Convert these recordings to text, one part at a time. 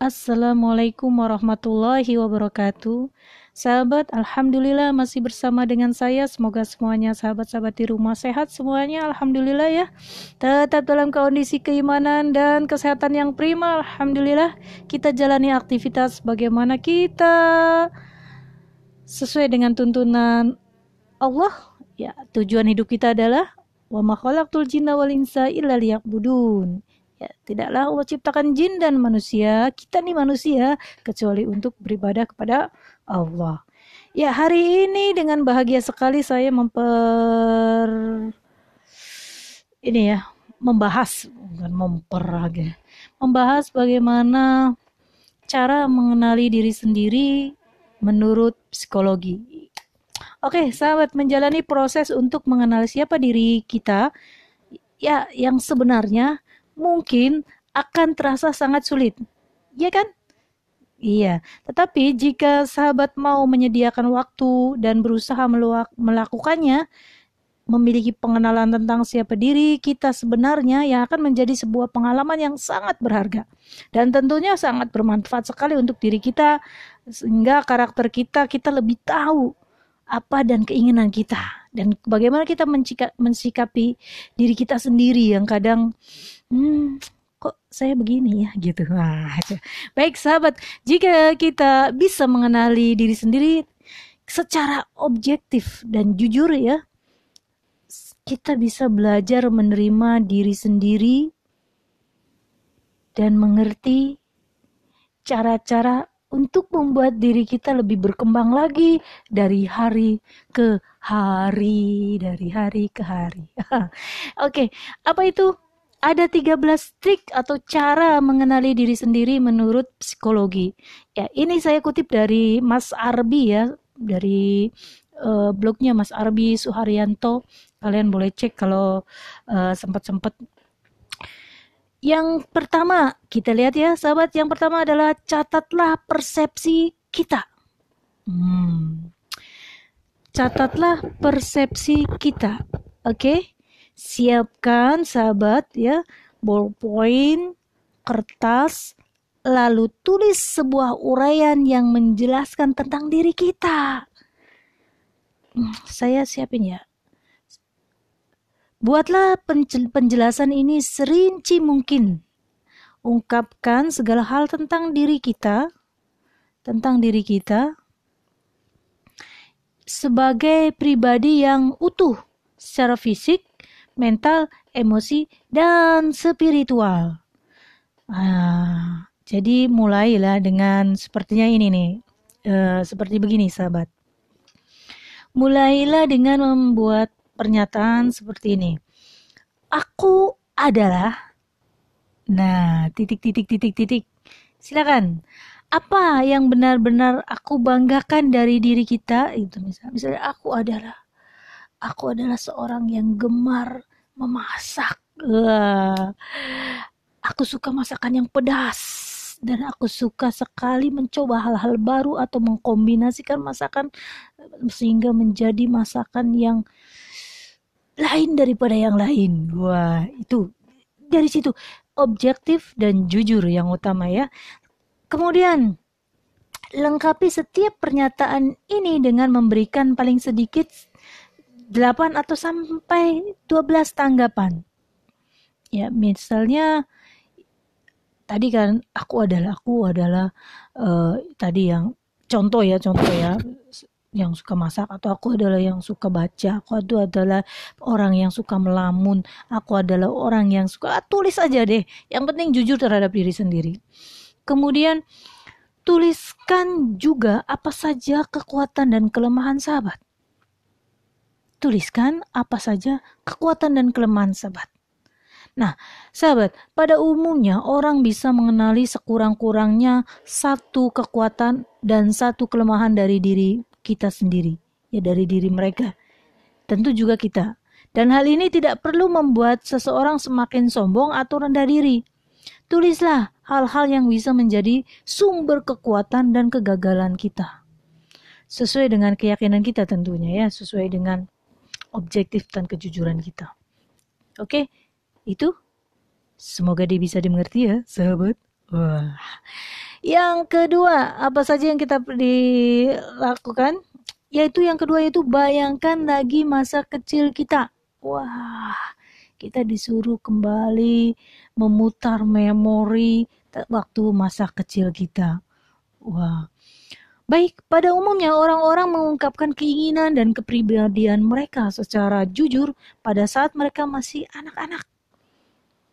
Assalamualaikum warahmatullahi wabarakatuh. Sahabat, Alhamdulillah masih bersama dengan saya. Semoga semuanya sahabat-sahabat di rumah sehat semuanya. Alhamdulillah ya. Tetap dalam kondisi keimanan dan kesehatan yang prima. Alhamdulillah. Kita jalani aktivitas bagaimana kita sesuai dengan tuntunan Allah. Ya, tujuan hidup kita adalah wa ma khalaqtul jinna wal insa illa liya'budun. Ya, tidaklah Allah ciptakan jin dan manusia, kita nih manusia, kecuali untuk beribadah kepada Allah. Ya, hari ini dengan bahagia sekali saya memper ini ya, membahas bukan memper lagi. Membahas bagaimana cara mengenali diri sendiri menurut psikologi. Oke, sahabat menjalani proses untuk mengenal siapa diri kita ya yang sebenarnya mungkin akan terasa sangat sulit. Ya kan? Iya, tetapi jika sahabat mau menyediakan waktu dan berusaha melakukannya, memiliki pengenalan tentang siapa diri kita sebenarnya yang akan menjadi sebuah pengalaman yang sangat berharga dan tentunya sangat bermanfaat sekali untuk diri kita sehingga karakter kita kita lebih tahu apa dan keinginan kita dan bagaimana kita mensikapi diri kita sendiri yang kadang hmm, kok saya begini ya gitu. Nah, baik sahabat, jika kita bisa mengenali diri sendiri secara objektif dan jujur ya, kita bisa belajar menerima diri sendiri dan mengerti cara-cara untuk membuat diri kita lebih berkembang lagi dari hari ke hari, dari hari ke hari. Oke, okay, apa itu? Ada 13 trik atau cara mengenali diri sendiri menurut psikologi. Ya, ini saya kutip dari Mas Arbi ya, dari uh, blognya Mas Arbi Suharyanto. Kalian boleh cek kalau uh, sempat-sempat yang pertama, kita lihat ya, sahabat. Yang pertama adalah catatlah persepsi kita. Hmm. Catatlah persepsi kita. Oke? Okay? Siapkan, sahabat, ya, ballpoint, kertas, lalu tulis sebuah uraian yang menjelaskan tentang diri kita. Hmm, saya siapin ya. Buatlah penjelasan ini serinci mungkin. Ungkapkan segala hal tentang diri kita, tentang diri kita sebagai pribadi yang utuh secara fisik, mental, emosi, dan spiritual. Ah, jadi mulailah dengan sepertinya ini nih, uh, seperti begini sahabat. Mulailah dengan membuat pernyataan seperti ini. Aku adalah Nah, titik titik titik titik. Silakan. Apa yang benar-benar aku banggakan dari diri kita itu misalnya, misalnya aku adalah aku adalah seorang yang gemar memasak. Aku suka masakan yang pedas dan aku suka sekali mencoba hal-hal baru atau mengkombinasikan masakan sehingga menjadi masakan yang lain daripada yang lain. Wah, itu dari situ objektif dan jujur yang utama ya. Kemudian lengkapi setiap pernyataan ini dengan memberikan paling sedikit 8 atau sampai 12 tanggapan. Ya, misalnya tadi kan aku adalah aku adalah uh, tadi yang contoh ya, contoh ya yang suka masak atau aku adalah yang suka baca aku itu adalah orang yang suka melamun aku adalah orang yang suka ah, tulis aja deh yang penting jujur terhadap diri sendiri kemudian tuliskan juga apa saja kekuatan dan kelemahan sahabat tuliskan apa saja kekuatan dan kelemahan sahabat Nah, sahabat, pada umumnya orang bisa mengenali sekurang-kurangnya satu kekuatan dan satu kelemahan dari diri kita sendiri, ya dari diri mereka. Tentu juga kita. Dan hal ini tidak perlu membuat seseorang semakin sombong atau rendah diri. Tulislah hal-hal yang bisa menjadi sumber kekuatan dan kegagalan kita. Sesuai dengan keyakinan kita tentunya ya, sesuai dengan objektif dan kejujuran kita. Oke, itu semoga dia bisa dimengerti ya, sahabat. Wah. Yang kedua, apa saja yang kita dilakukan? Yaitu yang kedua itu bayangkan lagi masa kecil kita. Wah, kita disuruh kembali memutar memori waktu masa kecil kita. Wah. Baik, pada umumnya orang-orang mengungkapkan keinginan dan kepribadian mereka secara jujur pada saat mereka masih anak-anak.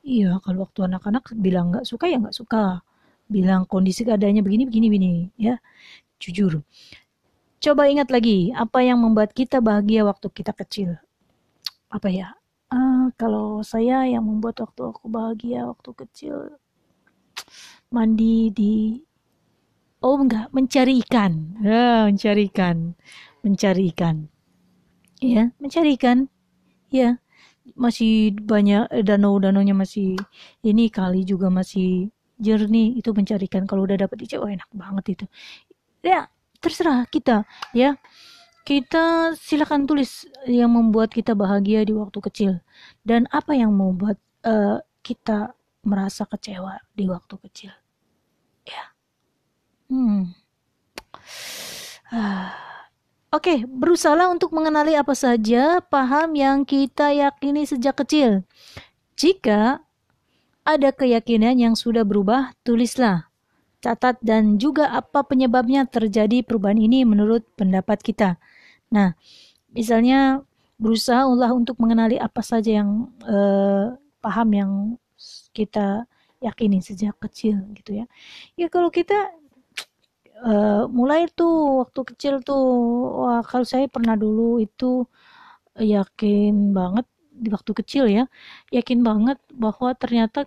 Iya, kalau waktu anak-anak bilang nggak suka ya nggak suka. Bilang kondisi keadaannya begini, begini, begini. Ya, jujur. Coba ingat lagi, apa yang membuat kita bahagia waktu kita kecil? Apa ya? Uh, kalau saya yang membuat waktu aku bahagia waktu kecil, mandi di Oh enggak, mencari ikan. Ya, mencari ikan. Mencari ikan. Ya, mencari ikan. Ya, masih banyak eh, danau-danaunya masih ini kali juga masih jernih itu mencari ikan kalau udah dapat ikan oh enak banget itu ya terserah kita ya kita silakan tulis yang membuat kita bahagia di waktu kecil dan apa yang membuat uh, kita merasa kecewa di waktu kecil ya Hmm. Oke, okay, berusaha untuk mengenali apa saja paham yang kita yakini sejak kecil. Jika ada keyakinan yang sudah berubah, tulislah. Catat dan juga apa penyebabnya terjadi perubahan ini menurut pendapat kita. Nah, misalnya berusaha untuk mengenali apa saja yang eh, paham yang kita yakini sejak kecil gitu ya. Ya kalau kita uh, mulai tuh waktu kecil tuh wah kalau saya pernah dulu itu yakin banget di waktu kecil ya yakin banget bahwa ternyata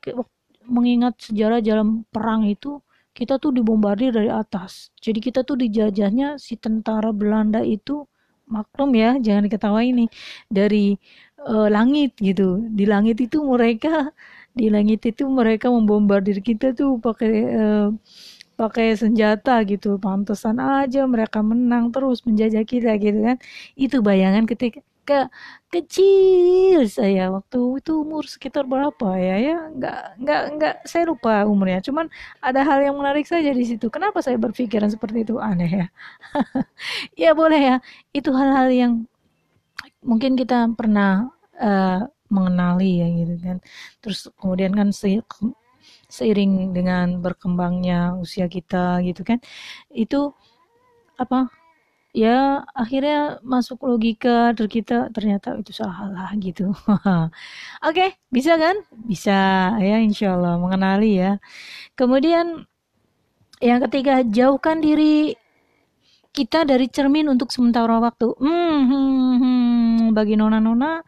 mengingat sejarah dalam perang itu kita tuh dibombardir dari atas. Jadi kita tuh dijajahnya si tentara Belanda itu maklum ya jangan diketahui ini dari uh, langit gitu. Di langit itu mereka di langit itu mereka membombardir kita tuh pakai uh, pakai senjata gitu pantesan aja mereka menang terus menjajah kita gitu kan. Itu bayangan ketika ke kecil saya waktu itu umur sekitar berapa ya ya nggak nggak nggak saya lupa umurnya. Cuman ada hal yang menarik saja di situ. Kenapa saya berpikiran seperti itu? Aneh ya. Ya boleh ya. Itu hal-hal yang mungkin kita pernah uh, mengenali ya gitu kan. Terus kemudian kan seiring dengan berkembangnya usia kita gitu kan itu apa ya akhirnya masuk logika terus kita ternyata itu salah gitu. Oke okay, bisa kan? Bisa ya insyaallah mengenali ya. Kemudian yang ketiga jauhkan diri kita dari cermin untuk sementara waktu. Hmm, hmm, hmm. bagi nona-nona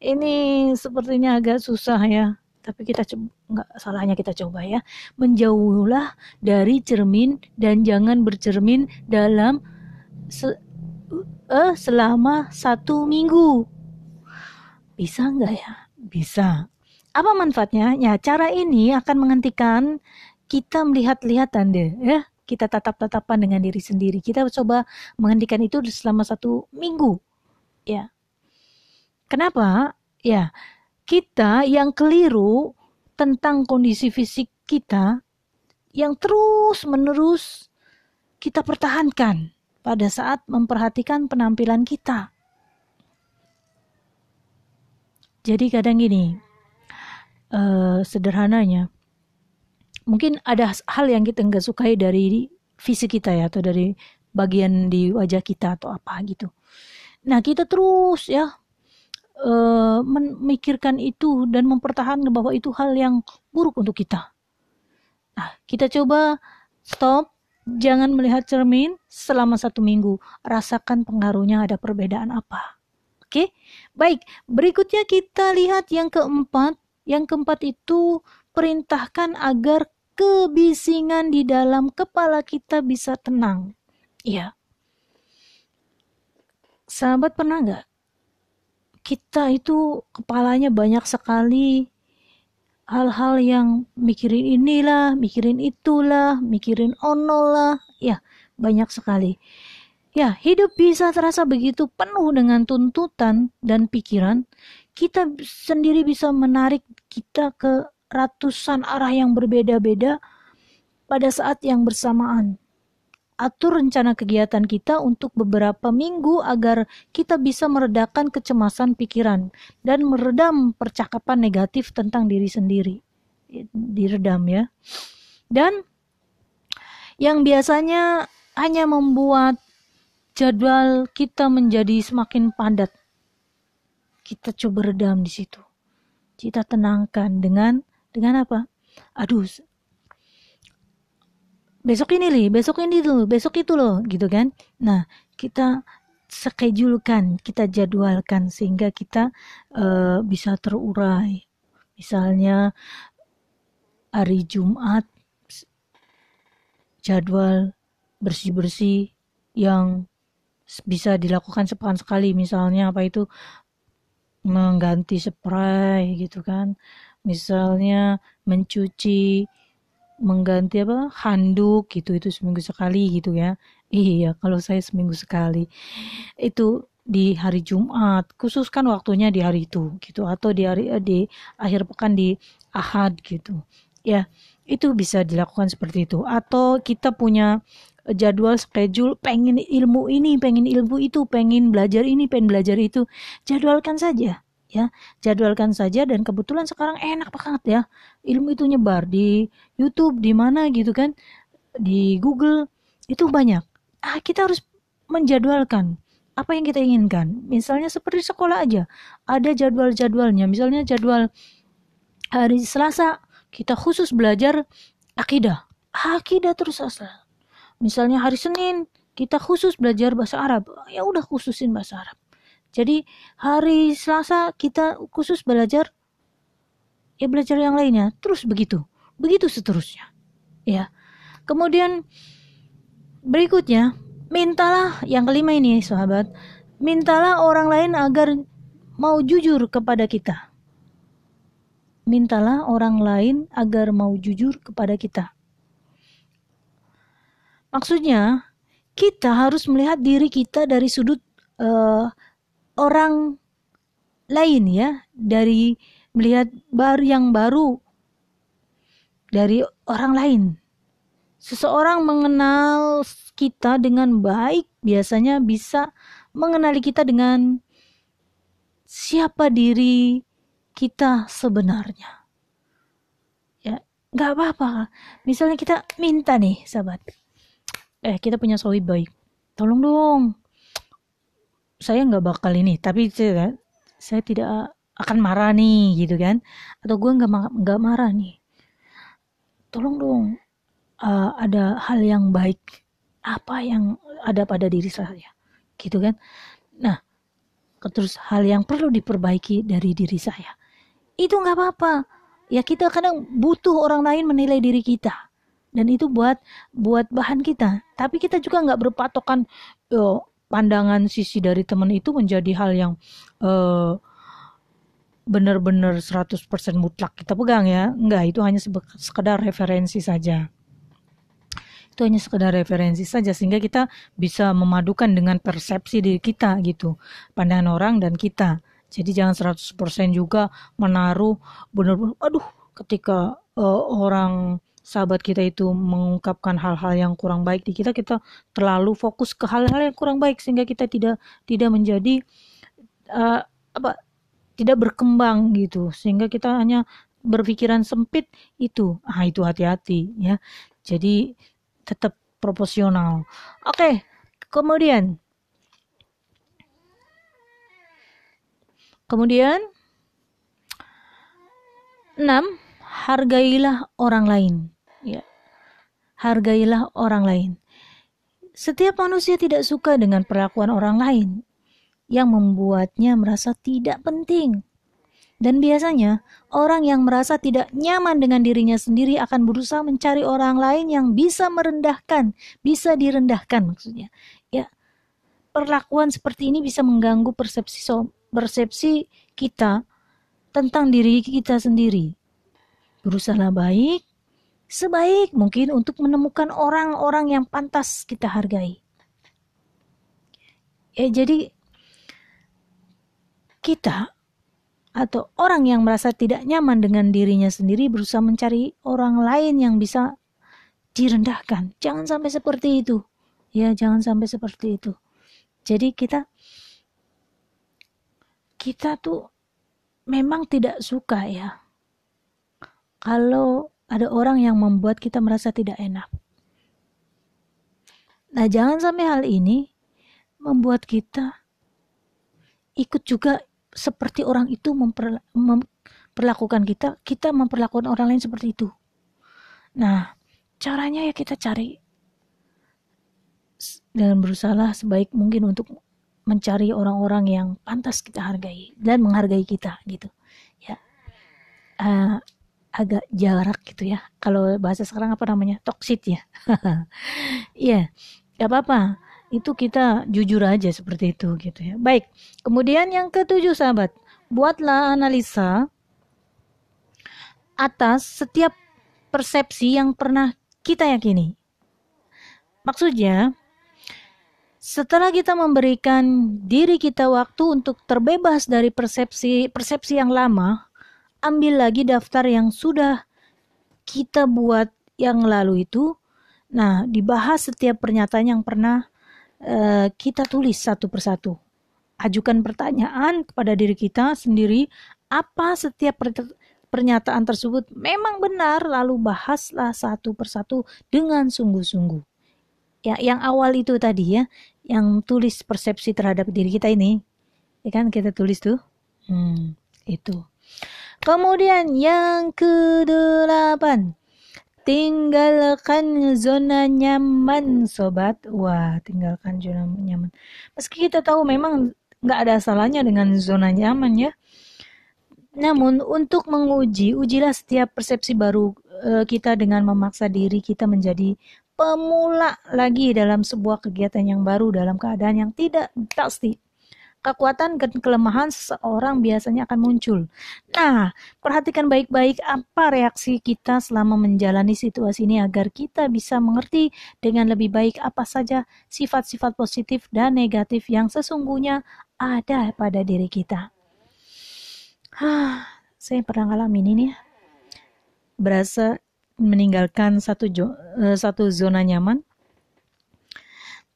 ini sepertinya agak susah ya tapi kita nggak salahnya kita coba ya. Menjauhlah dari cermin dan jangan bercermin dalam se uh, selama satu minggu. Bisa nggak ya? Bisa. Apa manfaatnya? Ya cara ini akan menghentikan kita melihat-lihatan deh ya. Kita tatap-tatapan dengan diri sendiri. Kita coba menghentikan itu selama satu minggu ya. Kenapa? Ya kita yang keliru tentang kondisi fisik kita yang terus-menerus kita pertahankan pada saat memperhatikan penampilan kita. Jadi kadang gini, uh, sederhananya, mungkin ada hal yang kita nggak sukai dari fisik kita ya, atau dari bagian di wajah kita atau apa gitu. Nah kita terus ya uh, memikirkan itu dan mempertahankan bahwa itu hal yang buruk untuk kita. Nah, kita coba stop, jangan melihat cermin selama satu minggu. Rasakan pengaruhnya ada perbedaan apa. Oke, baik. Berikutnya kita lihat yang keempat. Yang keempat itu perintahkan agar kebisingan di dalam kepala kita bisa tenang. Iya. Sahabat pernah nggak kita itu kepalanya banyak sekali hal-hal yang mikirin inilah, mikirin itulah, mikirin ono lah, ya banyak sekali. Ya, hidup bisa terasa begitu penuh dengan tuntutan dan pikiran, kita sendiri bisa menarik kita ke ratusan arah yang berbeda-beda pada saat yang bersamaan. Atur rencana kegiatan kita untuk beberapa minggu agar kita bisa meredakan kecemasan pikiran dan meredam percakapan negatif tentang diri sendiri. Diredam ya. Dan yang biasanya hanya membuat jadwal kita menjadi semakin padat. Kita coba redam di situ. Kita tenangkan dengan dengan apa? Aduh, besok ini nih, besok ini tuh, besok itu loh, gitu kan. Nah, kita schedulekan, kita jadwalkan sehingga kita uh, bisa terurai. Misalnya hari Jumat jadwal bersih-bersih yang bisa dilakukan sepekan sekali. Misalnya apa itu? Mengganti spray gitu kan? Misalnya mencuci mengganti apa handuk gitu itu seminggu sekali gitu ya. Iya kalau saya seminggu sekali. Itu di hari Jumat khususkan waktunya di hari itu gitu atau di hari di akhir pekan di Ahad gitu. Ya itu bisa dilakukan seperti itu. Atau kita punya jadwal schedule pengen ilmu ini pengen ilmu itu pengen belajar ini pengen belajar itu. Jadwalkan saja ya. Jadwalkan saja dan kebetulan sekarang enak banget ya. Ilmu itu nyebar di YouTube di mana gitu kan di Google itu banyak. Ah kita harus menjadwalkan apa yang kita inginkan. Misalnya seperti sekolah aja ada jadwal-jadwalnya. Misalnya jadwal hari Selasa kita khusus belajar akidah. Akidah terus asal misalnya hari Senin kita khusus belajar bahasa Arab. Ya udah khususin bahasa Arab jadi hari Selasa kita khusus belajar ya belajar yang lainnya, terus begitu. Begitu seterusnya. Ya. Kemudian berikutnya, mintalah yang kelima ini sahabat, mintalah orang lain agar mau jujur kepada kita. Mintalah orang lain agar mau jujur kepada kita. Maksudnya, kita harus melihat diri kita dari sudut uh, orang lain ya dari melihat baru yang baru dari orang lain. Seseorang mengenal kita dengan baik biasanya bisa mengenali kita dengan siapa diri kita sebenarnya. Ya, nggak apa-apa. Misalnya kita minta nih, sahabat. Eh, kita punya suami baik. Tolong dong, saya nggak bakal ini tapi saya, saya tidak akan marah nih gitu kan. Atau gue nggak nggak marah nih. Tolong dong uh, ada hal yang baik apa yang ada pada diri saya gitu kan. Nah terus hal yang perlu diperbaiki dari diri saya. Itu nggak apa-apa. Ya kita kadang butuh orang lain menilai diri kita. Dan itu buat buat bahan kita. Tapi kita juga nggak berpatokan yo pandangan sisi dari teman itu menjadi hal yang uh, benar-benar 100% mutlak kita pegang ya. Enggak, itu hanya sekedar referensi saja. Itu hanya sekedar referensi saja sehingga kita bisa memadukan dengan persepsi diri kita gitu. Pandangan orang dan kita. Jadi jangan 100% juga menaruh benar-benar aduh ketika uh, orang sahabat kita itu mengungkapkan hal-hal yang kurang baik di kita kita terlalu fokus ke hal-hal yang kurang baik sehingga kita tidak tidak menjadi uh, apa tidak berkembang gitu. Sehingga kita hanya berpikiran sempit itu. Ah itu hati-hati ya. Jadi tetap proporsional. Oke okay, kemudian. Kemudian 6 hargailah orang lain Ya. Hargailah orang lain. Setiap manusia tidak suka dengan perlakuan orang lain yang membuatnya merasa tidak penting. Dan biasanya, orang yang merasa tidak nyaman dengan dirinya sendiri akan berusaha mencari orang lain yang bisa merendahkan, bisa direndahkan maksudnya. Ya, perlakuan seperti ini bisa mengganggu persepsi persepsi kita tentang diri kita sendiri. Berusaha baik, sebaik mungkin untuk menemukan orang-orang yang pantas kita hargai. Ya, jadi kita atau orang yang merasa tidak nyaman dengan dirinya sendiri berusaha mencari orang lain yang bisa direndahkan. Jangan sampai seperti itu. Ya, jangan sampai seperti itu. Jadi kita kita tuh memang tidak suka ya kalau ada orang yang membuat kita merasa tidak enak. Nah, jangan sampai hal ini membuat kita ikut juga seperti orang itu memperlakukan kita, kita memperlakukan orang lain seperti itu. Nah, caranya ya kita cari dan berusaha sebaik mungkin untuk mencari orang-orang yang pantas kita hargai dan menghargai kita gitu ya uh, agak jarak gitu ya. Kalau bahasa sekarang apa namanya? Toksit ya. Iya yeah, gak apa-apa. Itu kita jujur aja seperti itu gitu ya. Baik kemudian yang ketujuh sahabat. Buatlah analisa atas setiap persepsi yang pernah kita yakini. Maksudnya setelah kita memberikan diri kita waktu untuk terbebas dari persepsi persepsi yang lama, ambil lagi daftar yang sudah kita buat yang lalu itu. Nah, dibahas setiap pernyataan yang pernah uh, kita tulis satu persatu. Ajukan pertanyaan kepada diri kita sendiri, apa setiap pernyataan tersebut memang benar, lalu bahaslah satu persatu dengan sungguh-sungguh. Ya, yang awal itu tadi ya, yang tulis persepsi terhadap diri kita ini ya kan kita tulis tuh hmm, itu kemudian yang kedelapan tinggalkan zona nyaman sobat. Wah tinggalkan zona nyaman. Meski kita tahu memang nggak ada salahnya dengan zona nyaman ya. Namun untuk menguji ujilah setiap persepsi baru uh, kita dengan memaksa diri kita menjadi pemula lagi dalam sebuah kegiatan yang baru dalam keadaan yang tidak pasti. Kekuatan dan kelemahan seseorang biasanya akan muncul. Nah, perhatikan baik-baik apa reaksi kita selama menjalani situasi ini agar kita bisa mengerti dengan lebih baik apa saja sifat-sifat positif dan negatif yang sesungguhnya ada pada diri kita. Hah, saya pernah ngalamin ini ya. Berasa meninggalkan satu uh, satu zona nyaman.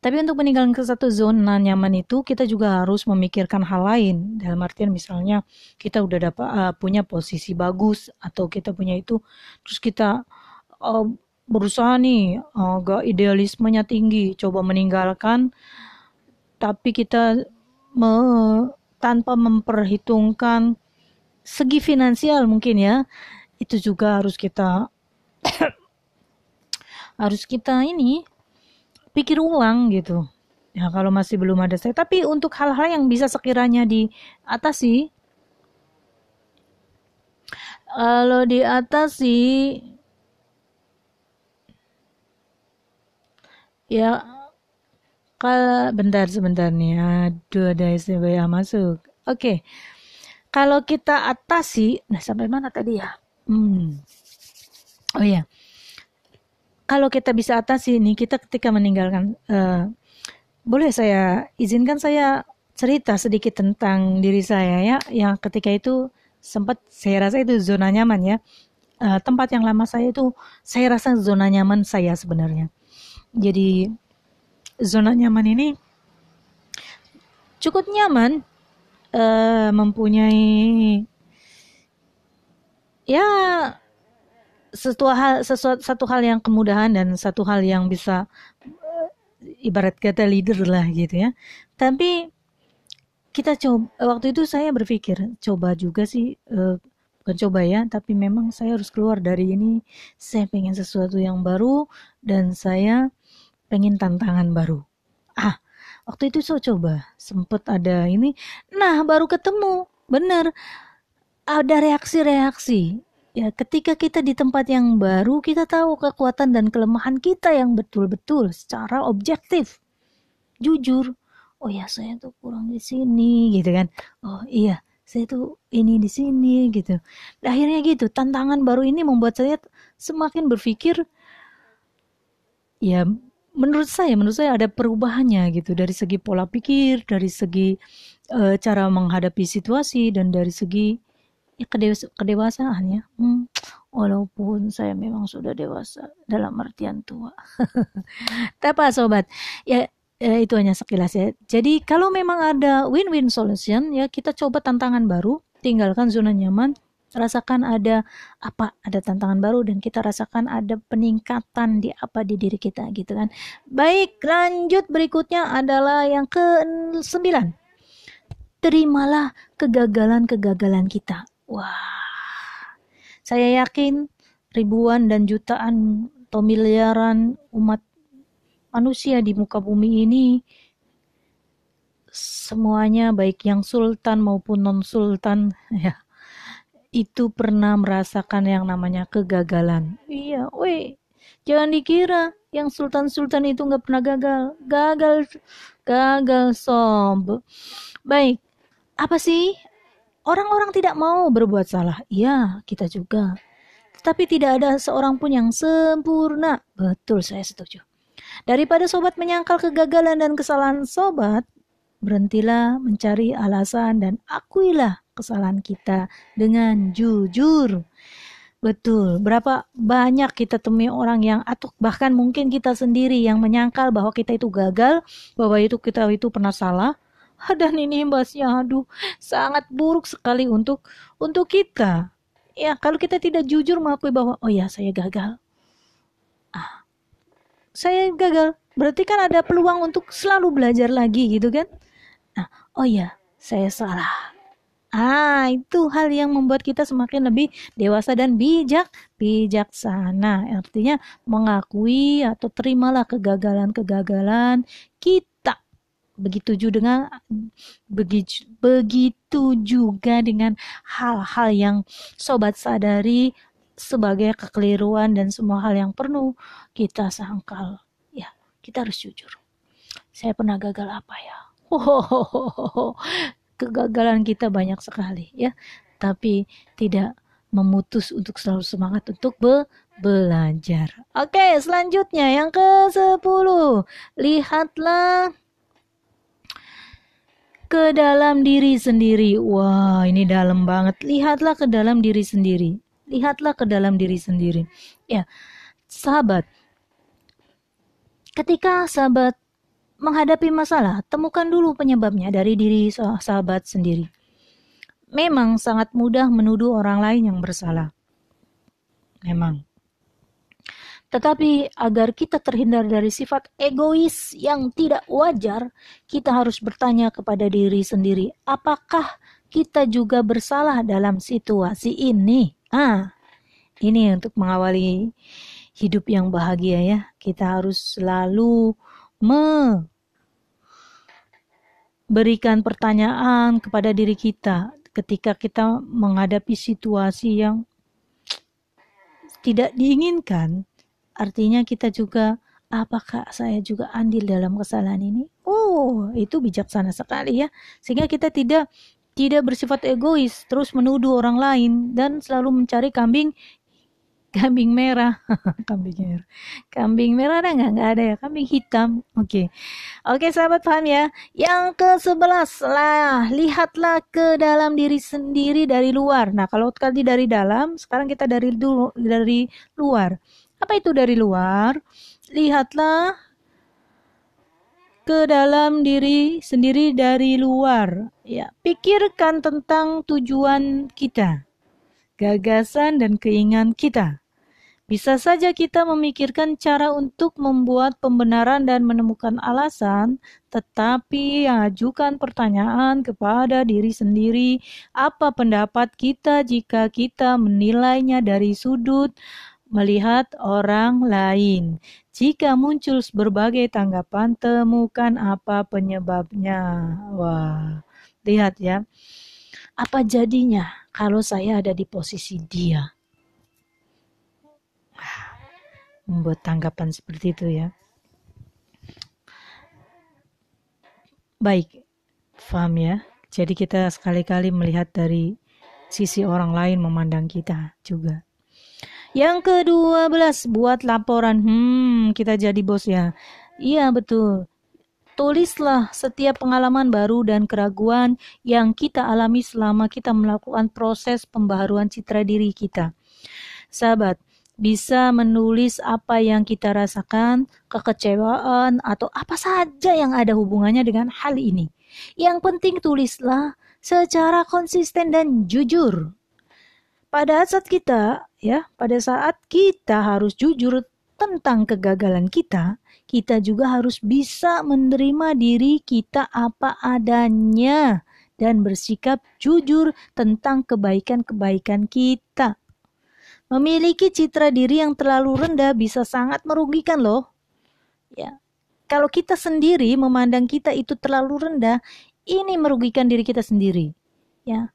Tapi untuk meninggalkan ke satu zona nyaman itu kita juga harus memikirkan hal lain. Dalam artian misalnya kita udah dapat uh, punya posisi bagus atau kita punya itu, terus kita uh, berusaha nih agak idealismenya tinggi, coba meninggalkan, tapi kita me, tanpa memperhitungkan segi finansial mungkin ya, itu juga harus kita harus kita ini pikir ulang gitu. Ya kalau masih belum ada saya. Tapi untuk hal-hal yang bisa sekiranya diatasi, kalau diatasi, ya kalau bentar sebentar nih, aduh ada SBA masuk. Oke, kalau kita atasi, nah sampai mana tadi ya? Hmm. Oh iya. Kalau kita bisa atasi ini, kita ketika meninggalkan, uh, boleh saya izinkan saya cerita sedikit tentang diri saya ya, yang ketika itu sempat saya rasa itu zona nyaman ya. Uh, tempat yang lama saya itu saya rasa zona nyaman saya sebenarnya. Jadi zona nyaman ini cukup nyaman, uh, mempunyai ya satu hal sesuatu satu hal yang kemudahan dan satu hal yang bisa uh, ibarat kata leader lah gitu ya. Tapi kita coba waktu itu saya berpikir coba juga sih uh, bukan ya, tapi memang saya harus keluar dari ini. Saya pengen sesuatu yang baru dan saya pengen tantangan baru. Ah, waktu itu saya coba, sempet ada ini. Nah, baru ketemu, bener ada reaksi-reaksi Ya, ketika kita di tempat yang baru, kita tahu kekuatan dan kelemahan kita yang betul-betul secara objektif. Jujur, oh ya saya tuh kurang di sini gitu kan. Oh iya, saya tuh ini di sini gitu. Dan akhirnya gitu, tantangan baru ini membuat saya semakin berpikir ya menurut saya menurut saya ada perubahannya gitu dari segi pola pikir, dari segi uh, cara menghadapi situasi dan dari segi ya kedewas kedewasaan ya. Hmm, walaupun saya memang sudah dewasa dalam artian tua. Tapi sobat, ya ya itu hanya sekilas ya. Jadi kalau memang ada win-win solution ya kita coba tantangan baru, tinggalkan zona nyaman, rasakan ada apa ada tantangan baru dan kita rasakan ada peningkatan di apa di diri kita gitu kan. Baik lanjut berikutnya adalah yang ke sembilan terimalah kegagalan-kegagalan kita wah saya yakin ribuan dan jutaan atau miliaran umat manusia di muka bumi ini semuanya baik yang sultan maupun non sultan ya itu pernah merasakan yang namanya kegagalan. Iya, weh, jangan dikira yang sultan-sultan itu nggak pernah gagal. Gagal, gagal sob. Baik, apa sih? Orang-orang tidak mau berbuat salah. Iya, kita juga. Tetapi tidak ada seorang pun yang sempurna. Betul, saya setuju. Daripada sobat menyangkal kegagalan dan kesalahan sobat, berhentilah mencari alasan dan akuilah kesalahan kita dengan jujur. Betul, berapa banyak kita temui orang yang atau bahkan mungkin kita sendiri yang menyangkal bahwa kita itu gagal, bahwa itu kita itu pernah salah. Dan ini imbasnya aduh sangat buruk sekali untuk untuk kita. Ya, kalau kita tidak jujur mengakui bahwa oh ya saya gagal. Ah, saya gagal. Berarti kan ada peluang untuk selalu belajar lagi gitu kan? Nah, oh ya, saya salah Ah, itu hal yang membuat kita semakin lebih dewasa dan bijak, bijaksana. Artinya mengakui atau terimalah kegagalan-kegagalan kita. Begitu juga dengan begitu, juga dengan hal-hal yang sobat sadari sebagai kekeliruan dan semua hal yang perlu kita sangkal. Ya, kita harus jujur. Saya pernah gagal apa ya? Kegagalan kita banyak sekali ya tapi tidak memutus untuk selalu semangat untuk be belajar. Oke, selanjutnya yang ke-10. Lihatlah ke dalam diri sendiri. Wah, ini dalam banget. Lihatlah ke dalam diri sendiri. Lihatlah ke dalam diri sendiri. Ya, sahabat. Ketika sahabat menghadapi masalah, temukan dulu penyebabnya dari diri sahabat sendiri. Memang sangat mudah menuduh orang lain yang bersalah. Memang. Tetapi agar kita terhindar dari sifat egois yang tidak wajar, kita harus bertanya kepada diri sendiri, apakah kita juga bersalah dalam situasi ini? Ah, ini untuk mengawali hidup yang bahagia ya. Kita harus selalu me berikan pertanyaan kepada diri kita ketika kita menghadapi situasi yang tidak diinginkan, artinya kita juga apakah saya juga andil dalam kesalahan ini? Oh, itu bijaksana sekali ya. Sehingga kita tidak tidak bersifat egois, terus menuduh orang lain dan selalu mencari kambing kambing merah. Kambing merah. Kambing merah ada nggak? Nggak ada ya? Kambing hitam. Oke. Okay. oke okay, sahabat paham ya? Yang ke sebelas lah. Lihatlah ke dalam diri sendiri dari luar. Nah kalau tadi dari dalam sekarang kita dari dulu dari luar apa itu dari luar? Lihatlah ke dalam diri sendiri dari luar. Ya pikirkan tentang tujuan kita gagasan dan keinginan kita. Bisa saja kita memikirkan cara untuk membuat pembenaran dan menemukan alasan, tetapi ajukan pertanyaan kepada diri sendiri, apa pendapat kita jika kita menilainya dari sudut melihat orang lain. Jika muncul berbagai tanggapan, temukan apa penyebabnya. Wah, lihat ya. Apa jadinya kalau saya ada di posisi dia? membuat tanggapan seperti itu ya. Baik, paham ya. Jadi kita sekali-kali melihat dari sisi orang lain memandang kita juga. Yang kedua belas, buat laporan. Hmm, kita jadi bos ya. Iya betul. Tulislah setiap pengalaman baru dan keraguan yang kita alami selama kita melakukan proses pembaharuan citra diri kita. sahabat, bisa menulis apa yang kita rasakan, kekecewaan, atau apa saja yang ada hubungannya dengan hal ini. Yang penting tulislah secara konsisten dan jujur. Pada saat kita, ya, pada saat kita harus jujur tentang kegagalan kita, kita juga harus bisa menerima diri kita apa adanya dan bersikap jujur tentang kebaikan-kebaikan kita. Memiliki citra diri yang terlalu rendah bisa sangat merugikan loh. Ya. Kalau kita sendiri memandang kita itu terlalu rendah, ini merugikan diri kita sendiri. Ya.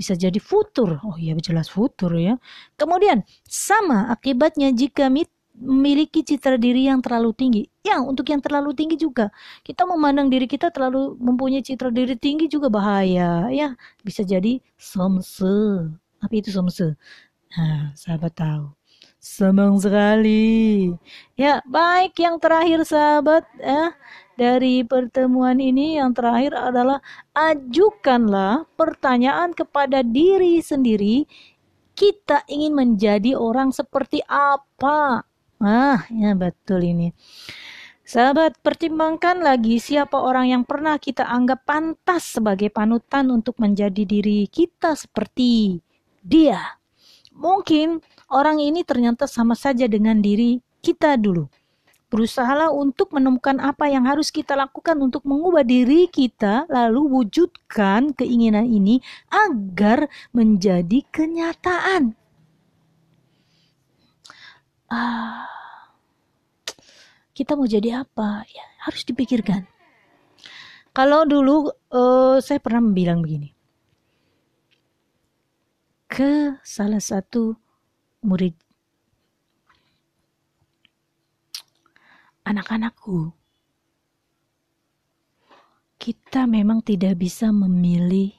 Bisa jadi futur. Oh iya jelas futur ya. Kemudian sama akibatnya jika memiliki citra diri yang terlalu tinggi. Ya, untuk yang terlalu tinggi juga. Kita memandang diri kita terlalu mempunyai citra diri tinggi juga bahaya. Ya, bisa jadi somse. Apa itu somse? Nah, sahabat tahu. Senang sekali. Ya, baik yang terakhir sahabat ya. Dari pertemuan ini yang terakhir adalah ajukanlah pertanyaan kepada diri sendiri. Kita ingin menjadi orang seperti apa? Ah, ya betul ini. Sahabat, pertimbangkan lagi siapa orang yang pernah kita anggap pantas sebagai panutan untuk menjadi diri kita seperti dia. Mungkin orang ini ternyata sama saja dengan diri kita dulu. Berusahalah untuk menemukan apa yang harus kita lakukan untuk mengubah diri kita, lalu wujudkan keinginan ini agar menjadi kenyataan. Ah, kita mau jadi apa? Ya, harus dipikirkan. Kalau dulu uh, saya pernah bilang begini, ke salah satu murid anak-anakku. Kita memang tidak bisa memilih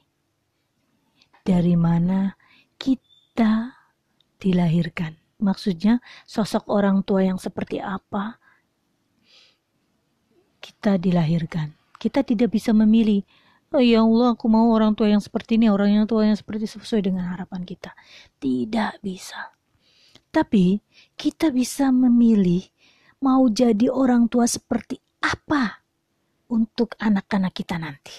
dari mana kita dilahirkan. Maksudnya, sosok orang tua yang seperti apa kita dilahirkan. Kita tidak bisa memilih oh ya Allah aku mau orang tua yang seperti ini orang yang tua yang seperti sesuai dengan harapan kita tidak bisa tapi kita bisa memilih mau jadi orang tua seperti apa untuk anak-anak kita nanti?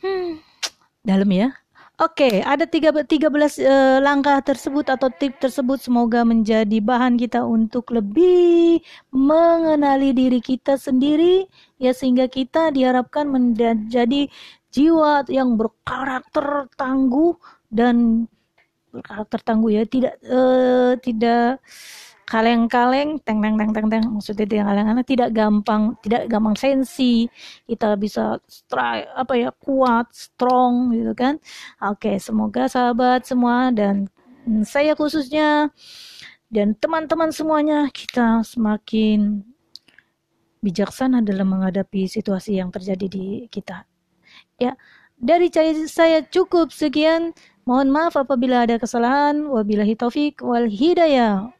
Hmm dalam ya. Oke, ada tiga, 13 uh, langkah tersebut atau tips tersebut. Semoga menjadi bahan kita untuk lebih mengenali diri kita sendiri. Ya sehingga kita diharapkan menjadi jiwa yang berkarakter tangguh dan berkarakter tangguh ya tidak uh, tidak kaleng-kaleng teng teng teng teng teng. Maksudnya tidak kaleng-kaleng tidak gampang tidak gampang sensi. Kita bisa strike apa ya kuat strong gitu kan. Oke semoga sahabat semua dan saya khususnya dan teman-teman semuanya kita semakin bijaksana dalam menghadapi situasi yang terjadi di kita. Ya dari saya cukup sekian. Mohon maaf apabila ada kesalahan. Wabillahi taufik wal hidayah